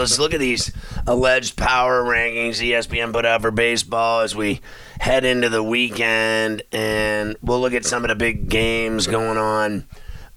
Let's look at these alleged power rankings ESPN put out for baseball as we head into the weekend, and we'll look at some of the big games going on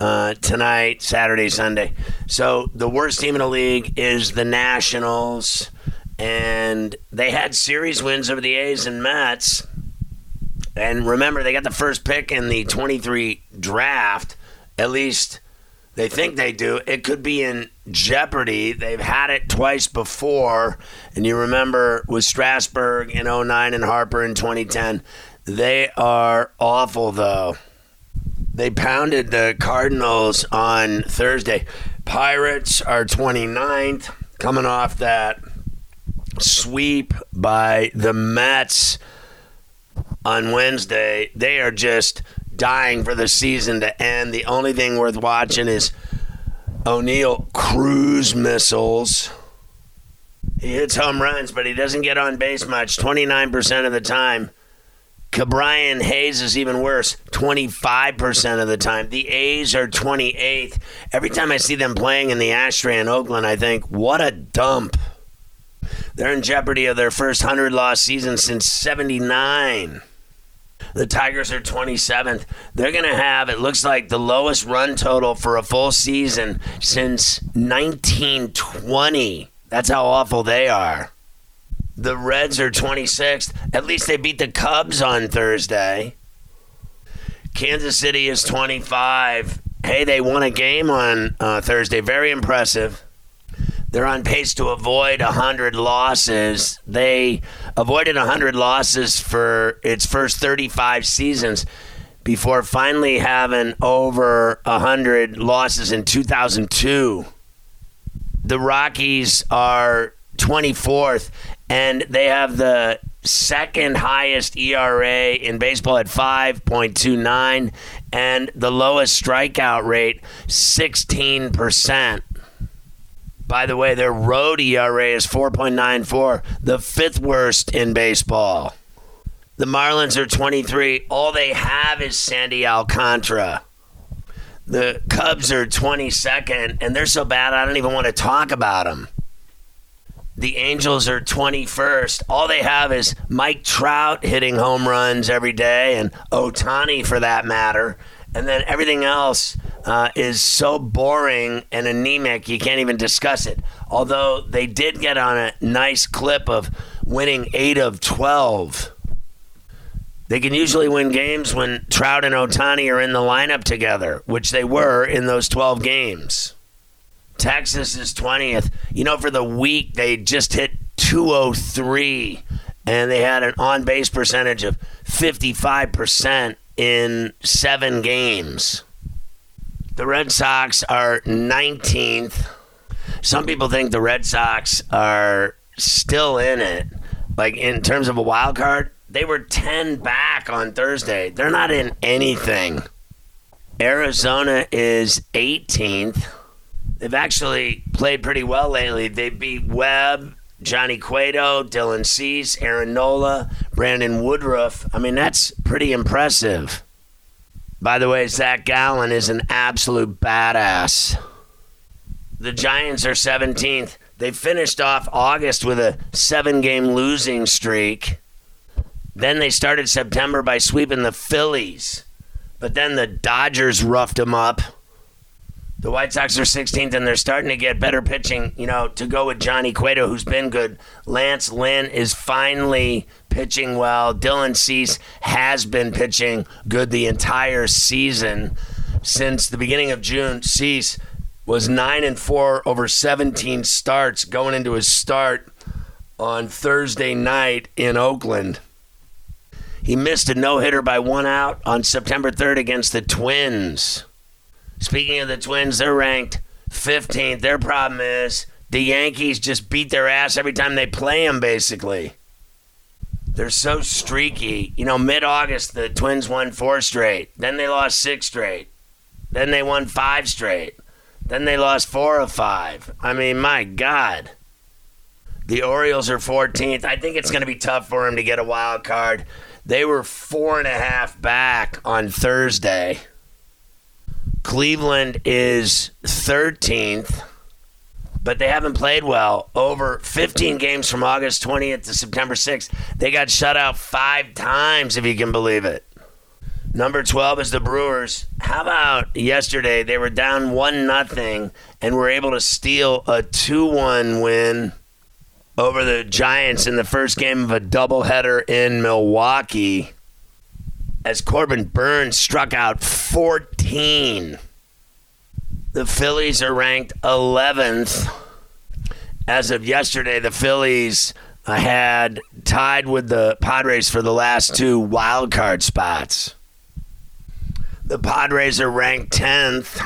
uh, tonight, Saturday, Sunday. So the worst team in the league is the Nationals, and they had series wins over the A's and Mets. And remember, they got the first pick in the 23 draft. At least they think they do. It could be in jeopardy. They've had it twice before. And you remember with Strasburg in 09 and Harper in 2010. They are awful, though. They pounded the Cardinals on Thursday. Pirates are 29th, coming off that sweep by the Mets on Wednesday. They are just dying for the season to end. The only thing worth watching is Oneil Cruz missiles. He hits home runs, but he doesn't get on base much, 29% of the time. Ke'Bryan Hayes is even worse, 25% of the time. The A's are 28th. Every time I see them playing in the Ashtray in Oakland, I think, what a dump. They're in jeopardy of their first 100 loss season since 79. The Tigers are 27th. They're going to have, it looks like, the lowest run total for a full season since 1920. That's how awful they are. The Reds are 26th. At least they beat the Cubs on Thursday. Kansas City is 25. Hey, they won a game on uh, Thursday. Very impressive. They're on pace to avoid 100 losses. They avoided 100 losses for its first 35 seasons before finally having over 100 losses in 2002. The Rockies are 24th, and they have the second highest ERA in baseball at 5.29 and the lowest strikeout rate, 16%. By the way, their road ERA is 4.94, the fifth worst in baseball. The Marlins are 23. All they have is Sandy Alcantara. The Cubs are 22nd, and they're so bad I don't even want to talk about them. The Angels are 21st. All they have is Mike Trout hitting home runs every day, and Ohtani for that matter. And then everything else uh, is so boring and anemic, you can't even discuss it. Although they did get on a nice clip of winning 8 of 12. They can usually win games when Trout and Ohtani are in the lineup together, which they were in those 12 games. Texas is 20th. You know, for the week, they just hit 203, and they had an on base percentage of 55% in seven games. The Red Sox are 19th. Some people think the Red Sox are still in it. Like in terms of a wild card, they were 10 back on Thursday. They're not in anything. Arizona is 18th. They've actually played pretty well lately. They beat Webb, Johnny Cueto, Dylan Cease, Aaron Nola, Brandon Woodruff. I mean, that's pretty impressive. By the way, Zac Gallen is an absolute badass. The Giants are 17th. They finished off August with a seven game losing streak. Then they started September by sweeping the Phillies. But then the Dodgers roughed them up. The White Sox are 16th, and they're starting to get better pitching. You know, to go with Johnny Cueto, who's been good. Lance Lynn is finally pitching well. Dylan Cease has been pitching good the entire season. Since the beginning of June, Cease was 9 and 4 over 17 starts going into his start on Thursday night in Oakland. He missed a no hitter by one out on September 3rd against the Twins. Speaking of the Twins, they're ranked 15th. Their problem is the Yankees just beat their ass every time they play them, basically. They're so streaky. You know, mid August, the Twins won four straight. Then they lost six straight. Then they won five straight. Then they lost four of five. I mean, my God. The Orioles are 14th. I think it's going to be tough for them to get a wild card. They were four and a half back on Thursday. Cleveland is 13th, but they haven't played well. Over 15 games from August 20th to September 6th. They got shut out five times, if you can believe it. Number 12 is the Brewers. How about yesterday? They were down 1 nothing and were able to steal a 2 1 win over the Giants in the first game of a doubleheader in Milwaukee as Corbin Burnes struck out 14. The Phillies are ranked 11th. As of yesterday, the Phillies had tied with the Padres for the last two wild card spots. The Padres are ranked 10th.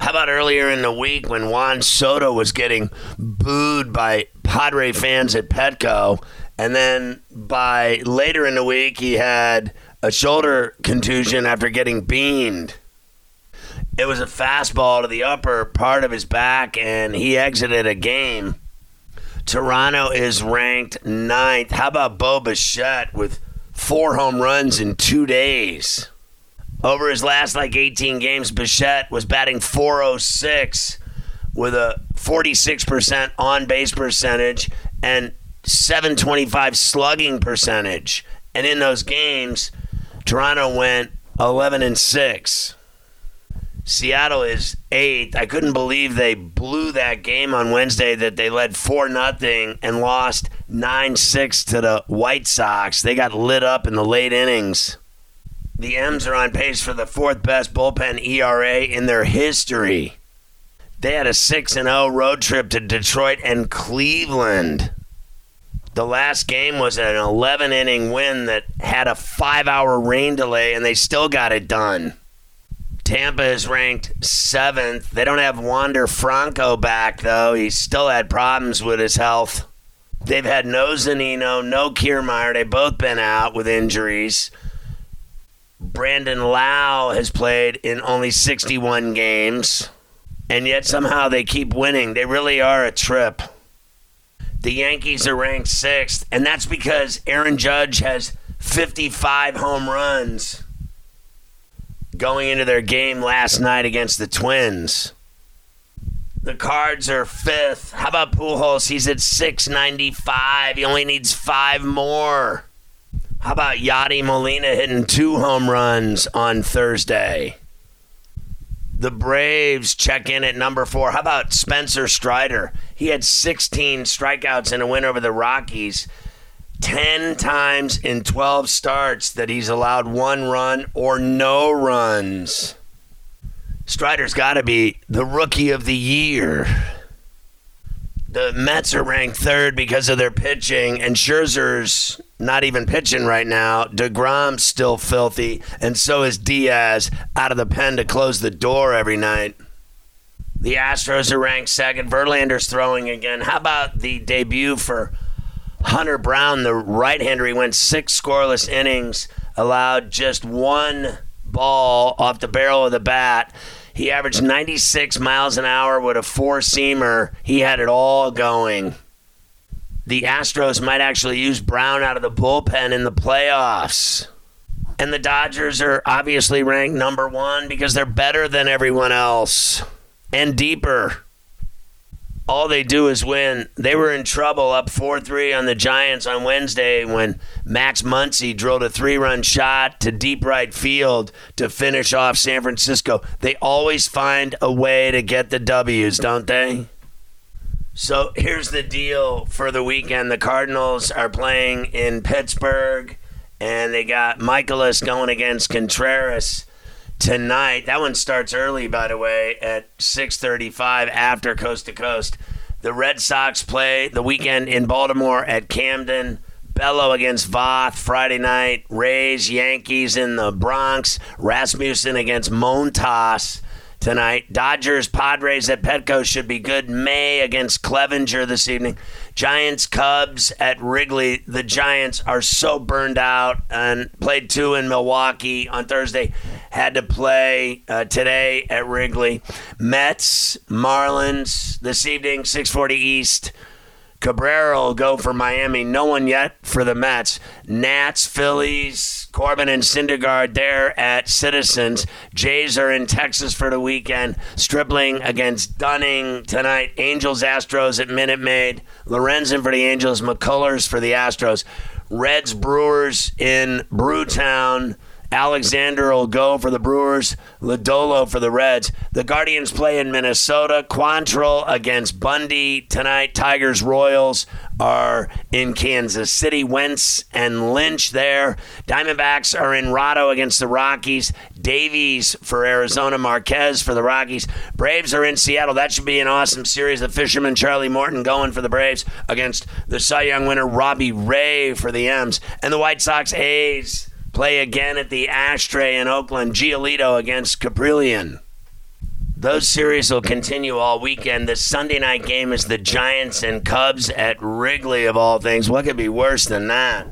How about earlier in the week when Juan Soto was getting booed by Padre fans at Petco? And then by later in the week, he had a shoulder contusion after getting beamed. It was a fastball to the upper part of his back, and he exited a game. Toronto is ranked ninth. How about Bo Bichette with four home runs in two days? Over his last like 18 games, Bichette was batting 406 with a 46% on base percentage and 725 slugging percentage. And in those games, Toronto went 11 and 6. Seattle is 8th. I couldn't believe they blew that game on Wednesday that they led 4 nothing and lost 9-6 to the White Sox. They got lit up in the late innings. The M's are on pace for the fourth best bullpen ERA in their history. They had a 6 0 road trip to Detroit and Cleveland. The last game was an 11 inning win that had a five hour rain delay, and they still got it done. Tampa is ranked seventh. They don't have Wander Franco back, though. He still had problems with his health. They've had no Zunino, no Kiermaier. They've both been out with injuries. Brandon Lowe has played in only 61 games, and yet somehow they keep winning. They really are a trip. The Yankees are ranked sixth, and that's because Aaron Judge has 55 home runs going into their game last night against the Twins. The Cards are fifth. How about Pujols? He's at 695. He only needs five more. How about Yadi Molina hitting two home runs on Thursday? The Braves check in at number four. How about Spencer Strider? He had 16 strikeouts in a win over the Rockies. 10 times in 12 starts that he's allowed one run or no runs. Strider's got to be the rookie of the year. The Mets are ranked third because of their pitching, and Scherzer's not even pitching right now. DeGrom's still filthy, and so is Diaz out of the pen to close the door every night. The Astros are ranked second. Verlander's throwing again. How about the debut for Hunter Brown, the right hander? He went six scoreless innings, allowed just one ball off the barrel of the bat. He averaged 96 miles an hour with a four seamer. He had it all going. The Astros might actually use Brown out of the bullpen in the playoffs. And the Dodgers are obviously ranked number one because they're better than everyone else and deeper. All they do is win. They were in trouble up 4 3 on the Giants on Wednesday when Max Muncy drilled a three run shot to deep right field to finish off San Francisco. They always find a way to get the W's, don't they? So here's the deal for the weekend the Cardinals are playing in Pittsburgh, and they got Mikolas going against Contreras tonight. That one starts early, by the way, at 6:35 after Coast to Coast. The Red Sox play the weekend in Baltimore at Camden. Bello against Voth Friday night. Rays, Yankees in the Bronx. Rasmussen against Montas tonight. Dodgers, Padres at Petco should be good. May against Clevinger this evening. Giants, Cubs at Wrigley. The Giants are so burned out and played two in Milwaukee on Thursday. Had to play uh, today at Wrigley. Mets, Marlins this evening, 640 East. Cabrera will go for Miami. No one yet for the Mets. Nats, Phillies, Corbin and Syndergaard there at Citizens. Jays are in Texas for the weekend. Stripling against Dunning tonight. Angels, Astros at Minute Maid. Lorenzen for the Angels. McCullers for the Astros. Reds, Brewers in Brewtown. Alexander will go for the Brewers, Lodolo for the Reds. The Guardians play in Minnesota. Quantrill against Bundy tonight. Tigers Royals are in Kansas City. Wentz and Lynch there. Diamondbacks are in Rado against the Rockies. Davies for Arizona. Marquez for the Rockies. Braves are in Seattle. That should be an awesome series. The Fisherman Charlie Morton going for the Braves against the Cy Young winner Robbie Ray for the M's. And the White Sox A's play again at the Ashtray in Oakland. Giolito against Caprillion. Those series will continue all weekend. The Sunday night game is the Giants and Cubs at Wrigley, of all things. What could be worse than that?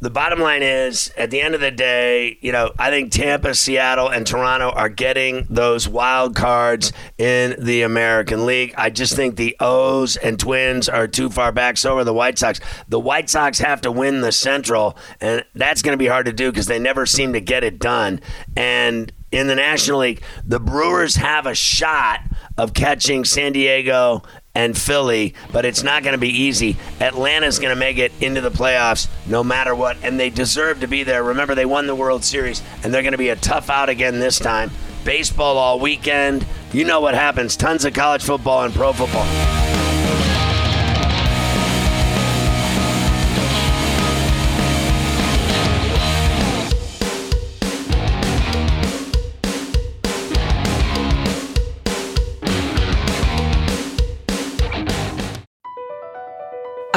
The bottom line is, at the end of the day, you know, I think Tampa, Seattle, and Toronto are getting those wild cards in the American League. I just think the O's and Twins are too far back. So are the White Sox. The White Sox have to win the Central, and that's going to be hard to do because they never seem to get it done. And in the National League, the Brewers have a shot of catching San Diego and Philly, but it's not going to be easy. Atlanta's going to make it into the playoffs no matter what, and they deserve to be there. Remember, they won the World Series, and they're going to be a tough out again this time. Baseball all weekend. You know what happens. Tons of college football and pro football.